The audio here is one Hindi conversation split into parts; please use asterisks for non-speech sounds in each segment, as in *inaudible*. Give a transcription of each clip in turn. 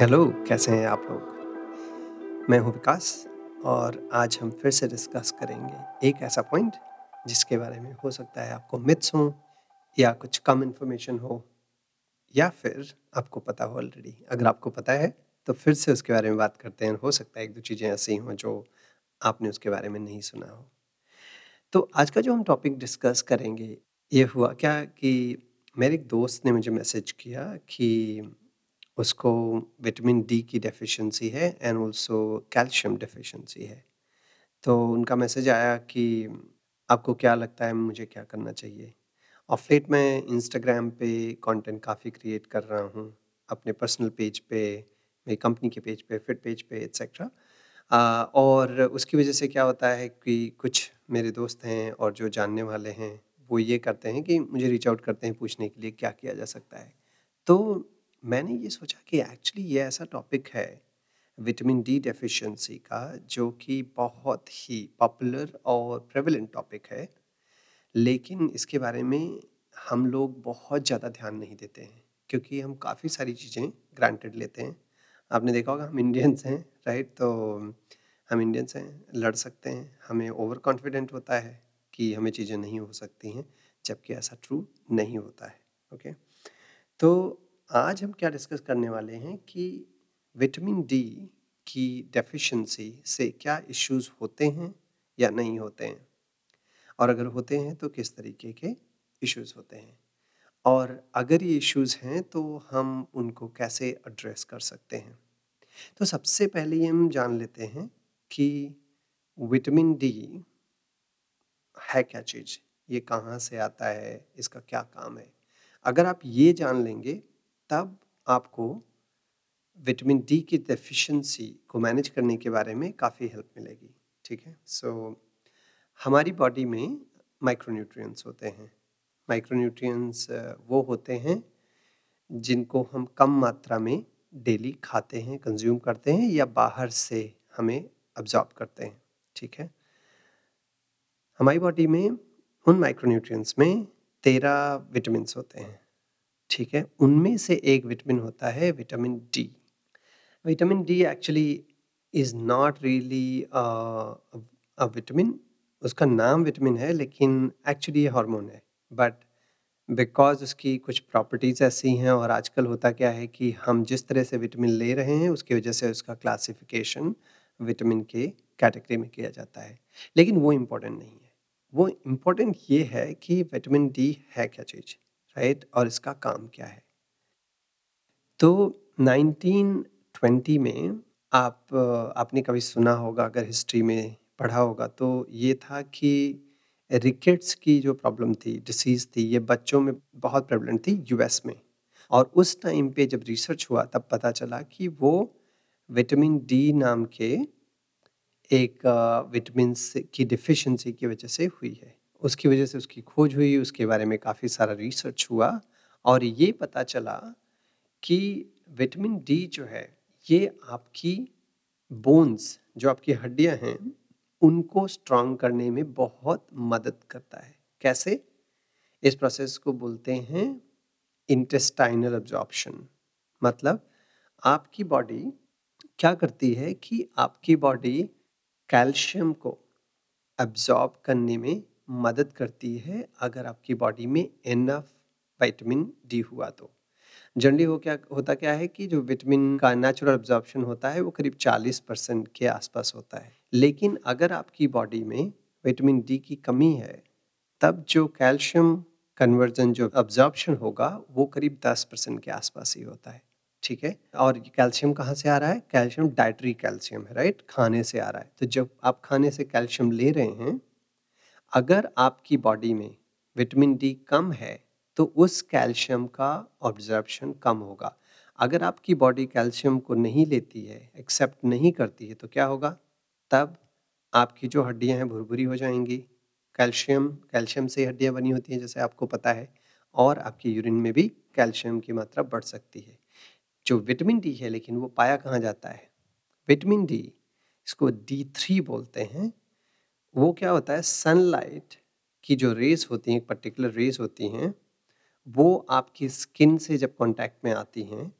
हेलो, कैसे हैं आप लोग? मैं हूँ विकास और आज हम फिर से डिस्कस करेंगे एक ऐसा पॉइंट जिसके बारे में हो सकता है आपको मिथ्स हो या कुछ कम इन्फॉर्मेशन हो या फिर आपको पता हो ऑलरेडी अगर आपको पता है तो फिर से उसके बारे में बात करते हैं। हो सकता है एक दो चीज़ें ऐसी हों जो आपने उसके बारे में नहीं सुना हो। तो आज का जो हम टॉपिक डिस्कस करेंगे, ये हुआ क्या कि मेरे एक दोस्त ने मुझे मैसेज किया कि उसको विटामिन डी की डेफिशिएंसी है एंड ऑल्सो कैल्शियम डेफिशिएंसी है। तो उनका मैसेज आया कि आपको क्या लगता है, मुझे क्या करना चाहिए? ऑफ़ लेट मैं इंस्टाग्राम पे कंटेंट काफ़ी क्रिएट कर रहा हूँ, अपने पर्सनल पेज पे, मेरी कंपनी के पेज पे फिट पेज पे एक्सेट्रा और उसकी वजह से क्या होता है कि कुछ मेरे दोस्त हैं और जो जानने वाले हैं, वो ये करते हैं कि मुझे रीच आउट करते हैं पूछने के लिए क्या किया जा सकता है। तो मैंने ये सोचा कि एक्चुअली ये ऐसा टॉपिक है विटामिन डी डेफिशिएंसी का, जो कि बहुत ही पॉपुलर और प्रेवलेंट टॉपिक है। लेकिन इसके बारे में हम लोग बहुत ज़्यादा ध्यान नहीं देते हैं, क्योंकि हम काफ़ी सारी चीज़ें ग्रांटेड लेते हैं। आपने देखा होगा, हम इंडियंस हैं राइट तो हम इंडियंस हैं, लड़ सकते हैं। हमें ओवर कॉन्फिडेंट होता है कि हमें चीज़ें नहीं हो सकती हैं, जबकि ऐसा ट्रू नहीं होता है ओके तो आज हम क्या डिस्कस करने वाले हैं कि विटामिन डी की डेफिशिएंसी से क्या इश्यूज़ होते हैं या नहीं होते हैं? और अगर होते हैं तो किस तरीके के इश्यूज़ होते हैं? और अगर ये इश्यूज़ हैं तो हम उनको कैसे एड्रेस कर सकते हैं? तो सबसे पहले हम जान लेते हैं कि विटामिन डी है क्या चीज़? ये कहाँ से आता है? इसका क्या काम है? अगर आप ये जान लेंगे तब आपको विटामिन डी की डेफिशिएंसी को मैनेज करने के बारे में काफ़ी हेल्प मिलेगी ठीक है? सो so, हमारी बॉडी में माइक्रोन्यूट्रिएंट्स होते हैं। माइक्रोन्यूट्रिएंट्स वो होते हैं जिनको हम कम मात्रा में डेली खाते हैं कंज्यूम करते हैं या बाहर से हमें अब्जॉर्ब करते हैं ठीक है? हमारी बॉडी में उन माइक्रोन्यूट्रिएंट्स में तेरह विटामिन होते हैं। ठीक है, उनमें से एक विटामिन होता है vitamin D. Vitamin D actually is not really, a vitamin, उसका नाम विटामिन है, लेकिन एक्चुअली ये हार्मोन है। बट बिकॉज़ उसकी कुछ प्रॉपर्टीज़ ऐसी हैं और आजकल होता क्या है कि हम जिस तरह से विटामिन ले रहे हैं, उसकी वजह से उसका क्लासिफिकेशन विटामिन के कैटेगरी में किया जाता है। लेकिन वो इम्पोर्टेंट नहीं है। वो इम्पोर्टेंट ये है कि विटामिन डी है क्या चीज़। राइट? और इसका काम क्या है? तो 1920 में आप, आपने कभी सुना होगा, अगर हिस्ट्री में पढ़ा होगा तो ये था कि रिकेट्स की जो प्रॉब्लम थी, डिसीज़ थी, ये बच्चों में बहुत प्रेवलेंट थी यूएस में। और उस टाइम पे जब रिसर्च हुआ, तब पता चला कि वो विटामिन डी नाम के एक, विटामिन की डिफिशेंसी की वजह से हुई है। उसकी वजह से उसकी खोज हुई, उसके बारे में काफ़ी सारा रिसर्च हुआ और ये पता चला कि विटामिन डी जो है, ये आपकी बोन्स जो आपकी हड्डियाँ हैं, उनको स्ट्रांग करने में बहुत मदद करता है। कैसे? इस प्रोसेस को बोलते हैं इंटेस्टाइनल अब्जॉर्प्शन मतलब आपकी बॉडी क्या करती है कि आपकी बॉडी कैल्शियम को एब्जॉर्ब करने में मदद करती है अगर आपकी बॉडी में इनफ विटामिन डी हुआ तो। जनरली वो क्या, होता क्या है कि जो विटामिन का नेचुरल अब्जॉर्प्शन होता है वो करीब 40 परसेंट के आसपास होता है। लेकिन अगर आपकी बॉडी में विटामिन डी की कमी है, तब जो कैल्शियम कन्वर्जन जो अब्जॉर्प्शन होगा वो करीब 10 परसेंट के आसपास ही होता है। ठीक है? और कैल्शियम कहाँ से आ रहा है? कैल्शियम डाइटरी कैल्शियम है राइट खाने से आ रहा है। तो जब आप खाने से कैल्शियम ले रहे हैं अगर आपकी बॉडी में विटामिन डी कम है तो उस कैल्शियम का ऑब्जर्प्शन कम होगा। अगर आपकी बॉडी कैल्शियम को नहीं लेती है एक्सेप्ट नहीं करती है तो क्या होगा? तब आपकी जो हड्डियाँ हैं, भुरभुरी हो जाएँगी। कैल्शियम कैल्शियम से हड्डियाँ बनी होती हैं, जैसे आपको पता है, और आपकी यूरिन में भी कैल्शियम की मात्रा बढ़ सकती है। जो विटामिन डी है, लेकिन वो पाया कहाँ जाता है? विटामिन डी इसको डी थ्री बोलते हैं। वो क्या होता है? सनलाइट की जो रेस होती हैं पर्टिकुलर रेस होती हैं, वो आपकी स्किन से जब कांटेक्ट में आती हैं,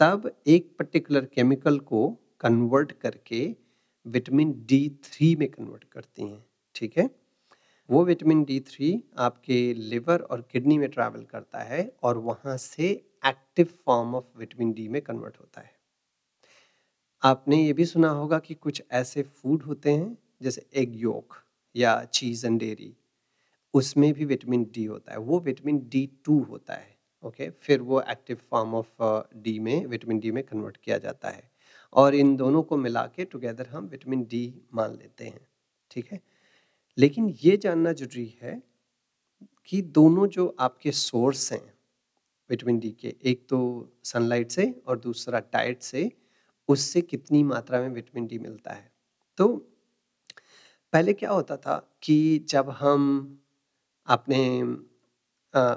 तब एक पर्टिकुलर केमिकल को कन्वर्ट करके विटामिन डी थ्री में कन्वर्ट करती हैं, ठीक है? वो विटामिन डी थ्री आपके लिवर और किडनी में ट्रैवल करता है और वहाँ से active form of vitamin D में कन्वर्ट होता है। आपने ये भी सुना होगा कि कुछ ऐसे फ़ूड होते हैं जैसे एग योक या चीज़ एंड डेयरी उसमें भी विटामिन डी होता है। वो विटामिन डी टू होता है ओके फिर वो एक्टिव फॉर्म ऑफ़ डी में विटामिन डी में कन्वर्ट किया जाता है। और इन दोनों को मिला के टुगेदर हम विटामिन डी मान लेते हैं, ठीक है? लेकिन ये जानना ज़रूरी है कि दोनों जो आपके सोर्स हैं विटामिन डी के, एक तो सनलाइट से और दूसरा डाइट से, उससे कितनी मात्रा में विटामिन डी मिलता है? तो पहले क्या होता था कि जब हम अपने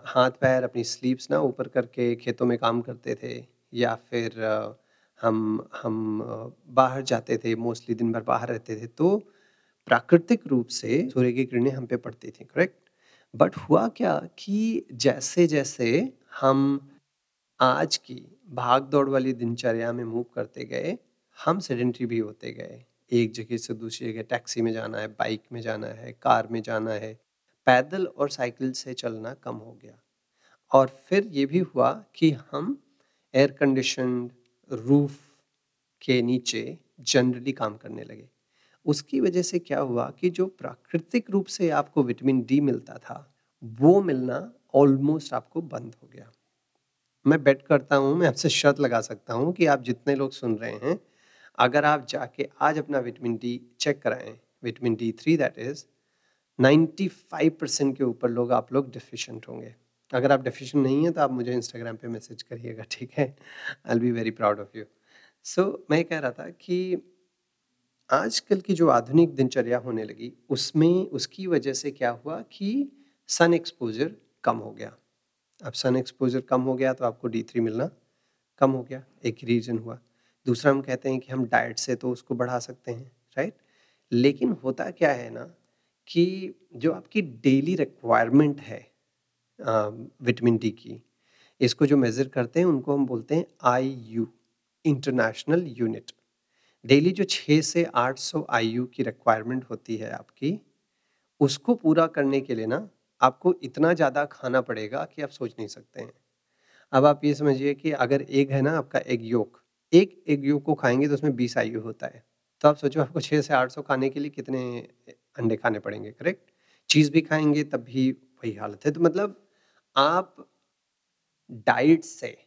हाथ पैर अपनी स्लीव्स ना ऊपर करके खेतों में काम करते थे या फिर हम हम बाहर जाते थे मोस्टली दिन भर बाहर रहते थे तो प्राकृतिक रूप से सूर्य की किरणें हम पे पड़ती थी करेक्ट बट हुआ क्या कि जैसे जैसे हम आज की भाग दौड़ वाली दिनचर्या में मूव करते गए, हम सेडेंट्री भी होते गए एक जगह से दूसरी जगह, टैक्सी में जाना है, बाइक में जाना है, कार में जाना है, पैदल और साइकिल से चलना कम हो गया। और फिर ये भी हुआ कि हम एयर कंडीशन रूफ के नीचे जनरली काम करने लगे। उसकी वजह से क्या हुआ कि जो प्राकृतिक रूप से आपको विटामिन डी मिलता था, वो मिलना ऑलमोस्ट आपको बंद हो गया। मैं बेट करता हूँ, मैं आपसे शर्त लगा सकता हूँ कि आप जितने लोग सुन रहे हैं अगर आप जाके आज अपना विटामिन डी चेक कराएँ, vitamin D three that is 95 percent के ऊपर लोग आप लोग डिफिशेंट होंगे। अगर आप डिफिशेंट नहीं हैं तो आप मुझे इंस्टाग्राम पे मैसेज करिएगा, ठीक है? I'll be very proud of you so मैं कह रहा था कि आजकल की जो आधुनिक दिनचर्या होने लगी, उसमें, उसकी वजह से क्या हुआ कि सन एक्सपोजर कम हो गया। अब सन एक्सपोजर कम हो गया तो आपको डी थ्री मिलना कम हो गया। एक रीज़न हुआ। दूसरा हम कहते हैं कि हम डाइट से तो उसको बढ़ा सकते हैं राइट लेकिन होता क्या है ना कि जो आपकी डेली रिक्वायरमेंट है विटामिन डी की, इसको जो मेज़र करते हैं, उनको हम बोलते हैं I U international unit daily जो छः से आठ सौ आई यू की रिक्वायरमेंट होती है आपकी, उसको पूरा करने के लिए ना आपको इतना ज़्यादा खाना पड़ेगा कि आप सोच नहीं सकते हैं। अब आप ये समझिए कि अगर एग है ना आपका एग योक एक एग योक को खाएँगे तो उसमें बीस आई होता है। तो आप सोचो आपको छः से आठ सौ खाने के लिए कितने अंडे खाने पड़ेंगे करेक्ट चीज़ भी खाएँगे तब भी वही हालत है। तो मतलब आप डाइट से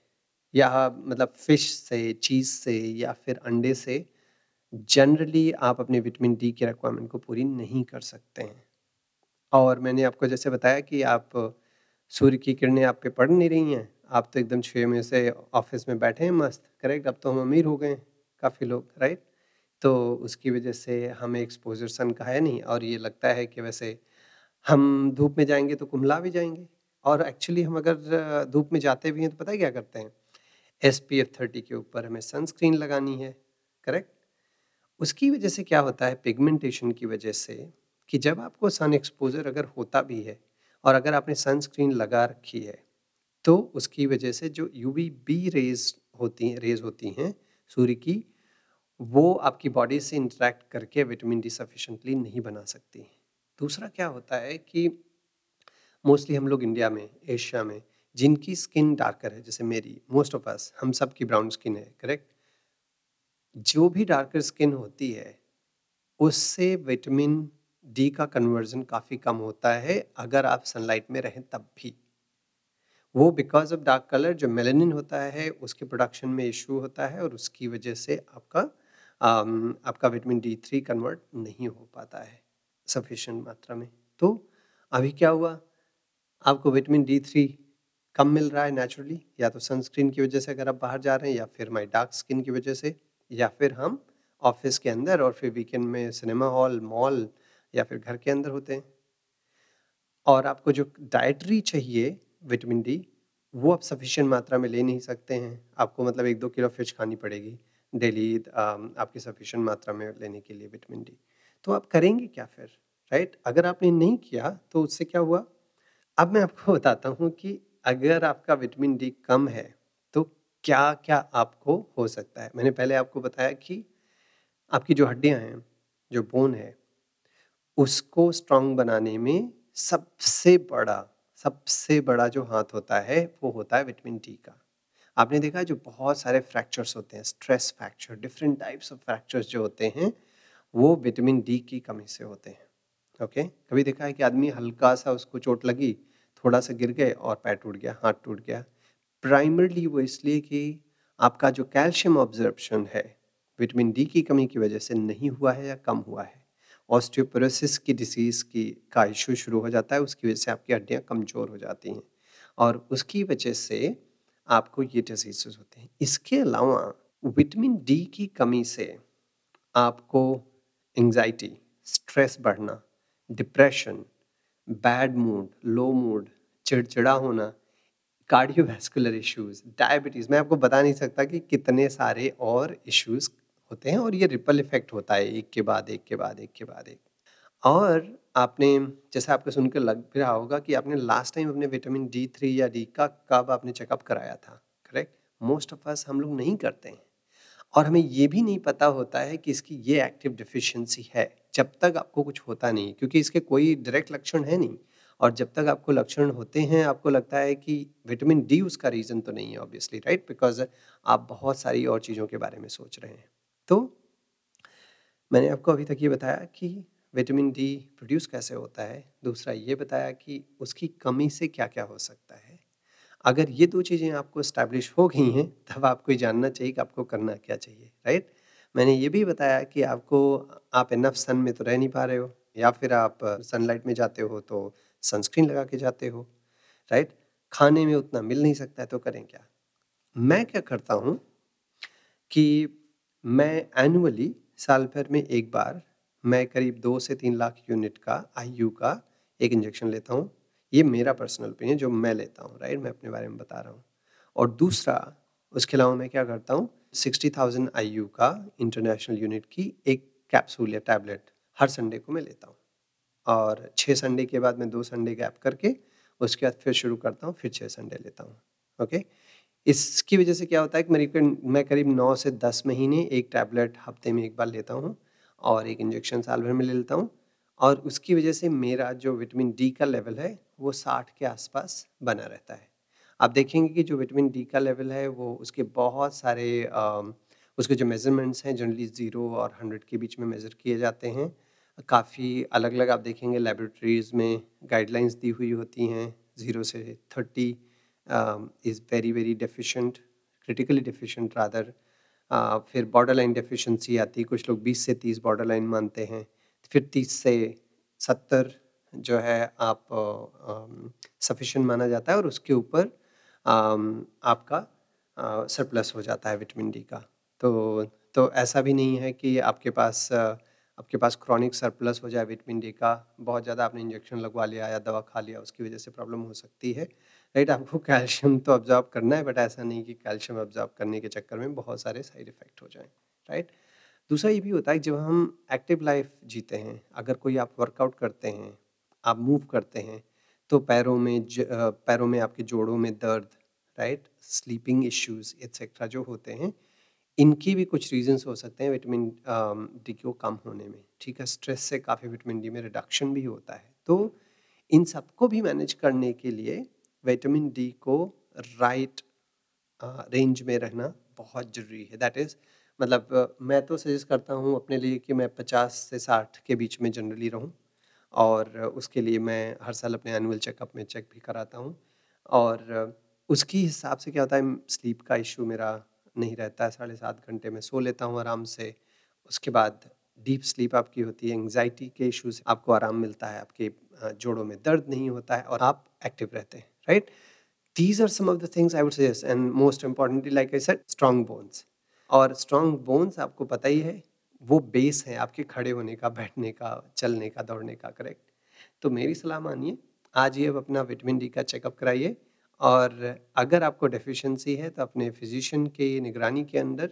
या मतलब फ़िश से चीज़ से या फिर अंडे से जनरली आप अपने विटामिन डी की रिक्वायरमेंट को पूरी नहीं कर सकते हैं। और मैंने आपको जैसे बताया कि आप सूर्य की किरणें आप पे पड़ नहीं रही हैं आप तो एकदम छः में से ऑफ़िस में बैठे हैं, मस्त, करेक्ट। अब तो हम अमीर हो गए हैं, काफ़ी लोग, राइट? तो उसकी वजह से हमें एक्सपोजर सन का है नहीं, और ये लगता है कि वैसे हम धूप में जाएँगे तो कुमला भी जाएँगे। और एक्चुअली हम अगर धूप में जाते भी हैं तो पता है क्या करते हैं? एस पी एफ़ थर्टी के ऊपर हमें सनस्क्रीन लगानी है, करेक्ट? उसकी वजह से क्या होता है पिगमेंटेशन की वजह से कि जब आपको सन एक्सपोजर अगर होता भी है, और अगर आपने सनस्क्रीन लगा रखी है तो उसकी वजह से जो यू वी बी रेज होती हैं रेज होती हैं सूर्य की, वो आपकी बॉडी से इंटरेक्ट करके विटामिन डी सफिशेंटली नहीं बना सकती दूसरा क्या होता है कि मोस्टली हम लोग इंडिया में एशिया में, जिनकी स्किन डार्कर है, जैसे मेरी मोस्ट ऑफ़ अस हम सब की ब्राउन स्किन है करेक्ट जो भी डार्कर स्किन होती है, उससे विटामिन डी का कन्वर्जन काफ़ी कम होता है, अगर आप सनलाइट में रहें तब भी। वो बिकॉज़ ऑफ़ डार्क कलर जो मेलेनिन होता है, उसके प्रोडक्शन में इशू होता है और उसकी वजह से आपका आपका विटामिन डी थ्री कन्वर्ट नहीं हो पाता है सफिशेंट मात्रा में। तो अभी क्या हुआ? आपको विटामिन डी थ्री कम मिल रहा है नेचुरली या तो सनस्क्रीन की वजह से अगर आप बाहर जा रहे हैं, या फिर माई डार्क स्किन की वजह से, या फिर हम ऑफ़िस के अंदर और फिर वीकेंड में सिनेमा हॉल मॉल या फिर घर के अंदर होते हैं। और आपको जो डाइटरी चाहिए विटामिन डी, वो आप सफिशिएंट मात्रा में ले नहीं सकते हैं। आपको मतलब एक दो किलो फ़िश खानी पड़ेगी डेली आपकी सफिशेंट मात्रा में लेने के लिए विटामिन डी तो आप करेंगे क्या फिर? राइट अगर आपने नहीं किया तो उससे क्या हुआ? अब मैं आपको *laughs* बताता हूँ कि अगर आपका विटामिन डी कम है तो क्या क्या आपको हो सकता है? मैंने पहले आपको बताया कि आपकी जो हड्डियाँ हैं, जो बोन है, उसको स्ट्रांग बनाने में सबसे बड़ा सबसे बड़ा जो हाथ होता है, वो होता है विटामिन डी का। आपने देखा जो बहुत सारे फ्रैक्चर्स होते हैं, stress fracture, different types of fractures जो होते हैं, वो विटामिन डी की कमी से होते हैं। ओके? कभी देखा है कि आदमी हल्का सा उसको चोट लगी, थोड़ा सा गिर गए और पैर टूट गया, हाथ टूट गया? प्राइमरली वो इसलिए कि आपका जो कैल्शियम ऑब्जर्प्शन है, विटामिन डी की कमी की वजह से नहीं हुआ है या कम हुआ है। ऑस्टियोपोरोसिस की डिसीज़ की का इशू शुरू हो जाता है, उसकी वजह से आपकी हड्डियाँ कमज़ोर हो जाती हैं और उसकी वजह से आपको ये डिज़ीज़ होते हैं। इसके अलावा विटामिन डी की कमी से आपको एंजाइटी स्ट्रेस बढ़ना depression bad mood low mood चिड़चिड़ा होना कार्डियोवैस्कुलर इश्यूज़ डायबिटीज़ मैं आपको बता नहीं सकता कि कितने सारे और इश्यूज़ होते हैं और ये रिपल इफ़ेक्ट होता है एक के बाद, एक के बाद, एक के बाद, एक। और आपने, जैसे आपको सुनकर लग भी रहा होगा कि आपने लास्ट टाइम अपने विटामिन डी थ्री या डी का कब आपने चेकअप कराया था करेक्ट मोस्ट ऑफ़ अस हम लोग नहीं करते हैं। और हमें ये भी नहीं पता होता है कि इसकी ये एक्टिव डिफिशियंसी है, जब तक आपको कुछ होता नहीं क्योंकि इसके कोई डायरेक्ट लक्षण है नहीं। और जब तक आपको लक्षण होते हैं, आपको लगता है कि विटामिन डी उसका रीज़न तो नहीं है ऑब्वियसली राइट बिकॉज़ आप बहुत सारी और चीज़ों के बारे में सोच रहे हैं। तो मैंने आपको अभी तक ये बताया कि विटामिन डी प्रोड्यूस कैसे होता है। दूसरा ये बताया कि उसकी कमी से क्या क्या हो सकता है। अगर ये दो चीज़ें आपको इस्टेब्लिश हो गई हैं, तब आपको ये जानना चाहिए कि आपको करना क्या चाहिए राइट मैंने ये भी बताया कि आपको, आप इनफ सन में तो रह नहीं पा रहे हो, या फिर आप सनलाइट में जाते हो तो सनस्क्रीन लगा के जाते हो राइट खाने में उतना मिल नहीं सकता है तो करें क्या? मैं क्या करता हूँ कि मैं एनुअली साल भर में एक बार मैं करीब दो से तीन लाख यूनिट का आईयू का एक इंजेक्शन लेता हूँ। ये मेरा पर्सनल ओपिनियन जो मैं लेता हूँ राइट मैं अपने बारे में बता रहा हूँ। और दूसरा, उसके अलावा मैं क्या करता हूँ सिक्सटी थाउज़ेंड आईयू का इंटरनेशनल यूनिट की एक कैप्सूल या टैबलेट हर संडे को मैं लेता हूँ। और छः संडे के बाद मैं दो संडे गैप करके उसके बाद फिर शुरू करता हूँ, फिर छः संडे लेता हूँ ओके इसकी वजह से क्या होता है कि मेरी मैं करीब नौ से दस महीने एक टैबलेट हफ़्ते में एक बार लेता हूँ और एक इंजेक्शन साल भर में ले लेता हूँ और उसकी वजह से मेरा जो विटामिन डी का लेवल है वो साठ के आसपास बना रहता है। आप देखेंगे कि जो विटामिन डी का लेवल है वो उसके बहुत सारे आ, उसके जो मेज़रमेंट्स हैं जनरली ज़ीरो और हंड्रेड के बीच में मेज़र किए जाते हैं। काफ़ी अलग अलग आप देखेंगे लेबोरेटरीज़ में गाइडलाइंस दी हुई होती हैं ज़ीरो से thirty is very very deficient critically deficient rather फिर बॉर्डर लाइन डेफिशेंसी आती है, कुछ लोग बीस से तीस बॉर्डर लाइन मानते हैं, फिर तीस से सत्तर जो है आप सफिशेंट माना जाता है और उसके ऊपर आपका सरप्लस हो जाता है विटामिन डी का। तो तो ऐसा भी नहीं है कि आपके पास आपके पास क्रॉनिक सरप्लस हो जाए विटामिन डी का, बहुत ज़्यादा आपने इंजेक्शन लगवा लिया या दवा खा लिया, उसकी वजह से प्रॉब्लम हो सकती है। राइट आपको कैल्शियम तो ऑब्जॉर्व करना है बट ऐसा नहीं कि कैल्शियम ऑब्जॉर्व करने के चक्कर में बहुत सारे साइड इफ़ेक्ट हो जाएँ राइट? दूसरा ये भी होता है कि जब हम एक्टिव लाइफ जीते हैं अगर कोई आप वर्कआउट करते हैं आप मूव करते हैं तो पैरों में ज, पैरों में आपके जोड़ों में दर्द राइट? स्लीपिंग इश्यूज़ एक्सेट्रा जो होते हैं इनकी भी कुछ रीजंस हो सकते हैं विटामिन डी को कम होने में ठीक है? स्ट्रेस से काफ़ी विटामिन डी में रिडक्शन भी होता है। तो इन सबको भी मैनेज करने के लिए विटामिन डी को राइट रेंज में रहना बहुत ज़रूरी है। दैट इज़ मतलब मैं तो सजेस्ट करता हूँ अपने लिए कि मैं पचास से साठ के बीच में जनरली रहूँ और उसके लिए मैं हर साल अपने एनुअल चेकअप में चेक भी कराता हूँ और उसकी हिसाब से क्या होता है स्लीप का इशू मेरा नहीं रहता। है साढ़े सात घंटे में सो लेता हूँ आराम से। उसके बाद डीप स्लीप आपकी होती है एंग्जाइटी के इशू से आपको आराम मिलता है, आपके जोड़ों में दर्द नहीं होता है और आप एक्टिव रहते हैं। Right these are some of the things I would suggest and most importantly like I said strong bones और स्ट्रॉन्ग बोन्स आपको पता ही है, वो बेस है आपके खड़े होने का, बैठने का, चलने का, दौड़ने का करेक्ट तो मेरी सलाह मानिए, आज ही ये अपना विटामिन डी का चेकअप कराइए। और अगर आपको डेफिशिएंसी है तो अपने फिजिशियन के निगरानी के अंदर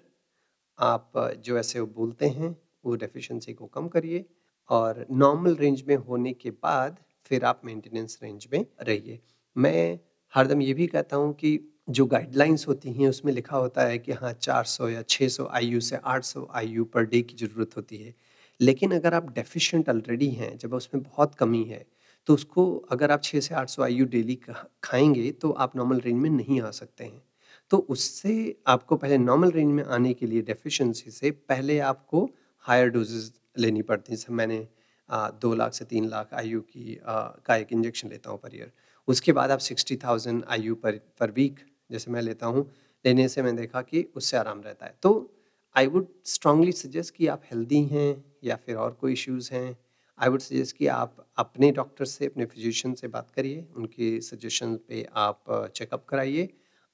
आप जो ऐसे बोलते हैं, वो डेफिशिएंसी को कम करिए। और नॉर्मल रेंज में होने के बाद फिर आप मेंटेनेंस रेंज में रहिए। मैं हरदम ये भी कहता हूँ कि जो गाइडलाइंस होती हैं उसमें लिखा होता है कि हाँ 400 या 600 आईयू से 800 आईयू पर डे की ज़रूरत होती है। लेकिन अगर आप डेफिशिएंट ऑलरेडी हैं जब उसमें बहुत कमी है तो उसको अगर आप 6 से 800 आईयू डेली खाएँगे तो आप नॉर्मल रेंज में नहीं आ सकते हैं। तो उससे आपको पहले नॉर्मल रेंज में आने के लिए डेफिशिएंसी से पहले आपको हायर डोजेज लेनी पड़ती हैं। जैसे मैंने आ, दो लाख से तीन लाख आयु की आ, का एक इंजेक्शन लेता हूँ पर ईयर उसके बाद आप सिक्सटी थाउज़ेंड आयु पर पर वीक जैसे मैं लेता हूँ, लेने से मैंने देखा कि उससे आराम रहता है। तो आई वुड स्ट्रांगली सजेस्ट कि आप हेल्दी हैं या फिर और कोई इश्यूज़ हैं आई वुड सजेस्ट कि आप अपने डॉक्टर से, अपने फिजिशियन से बात करिए, उनके सजेशन पे आप चेकअप कराइए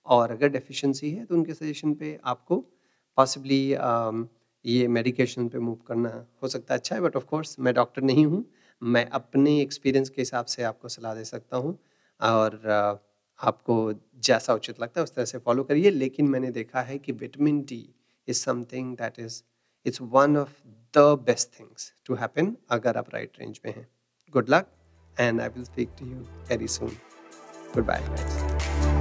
और अगर डेफिशिएंसी है तो उनके सजेशन पे आपको पॉसिबली ये मेडिकेशन पे मूव करना हो सकता है। अच्छा है बट ऑफ़ कोर्स मैं डॉक्टर नहीं हूँ, मैं अपने एक्सपीरियंस के हिसाब से आपको सलाह दे सकता हूँ। और आपको जैसा उचित लगता है उस तरह से फॉलो करिए। लेकिन मैंने देखा है कि vitamin D is something that is it's one of the best things to happen अगर आप राइट रेंज में हैं। Good luck and I will speak to you very soon good bye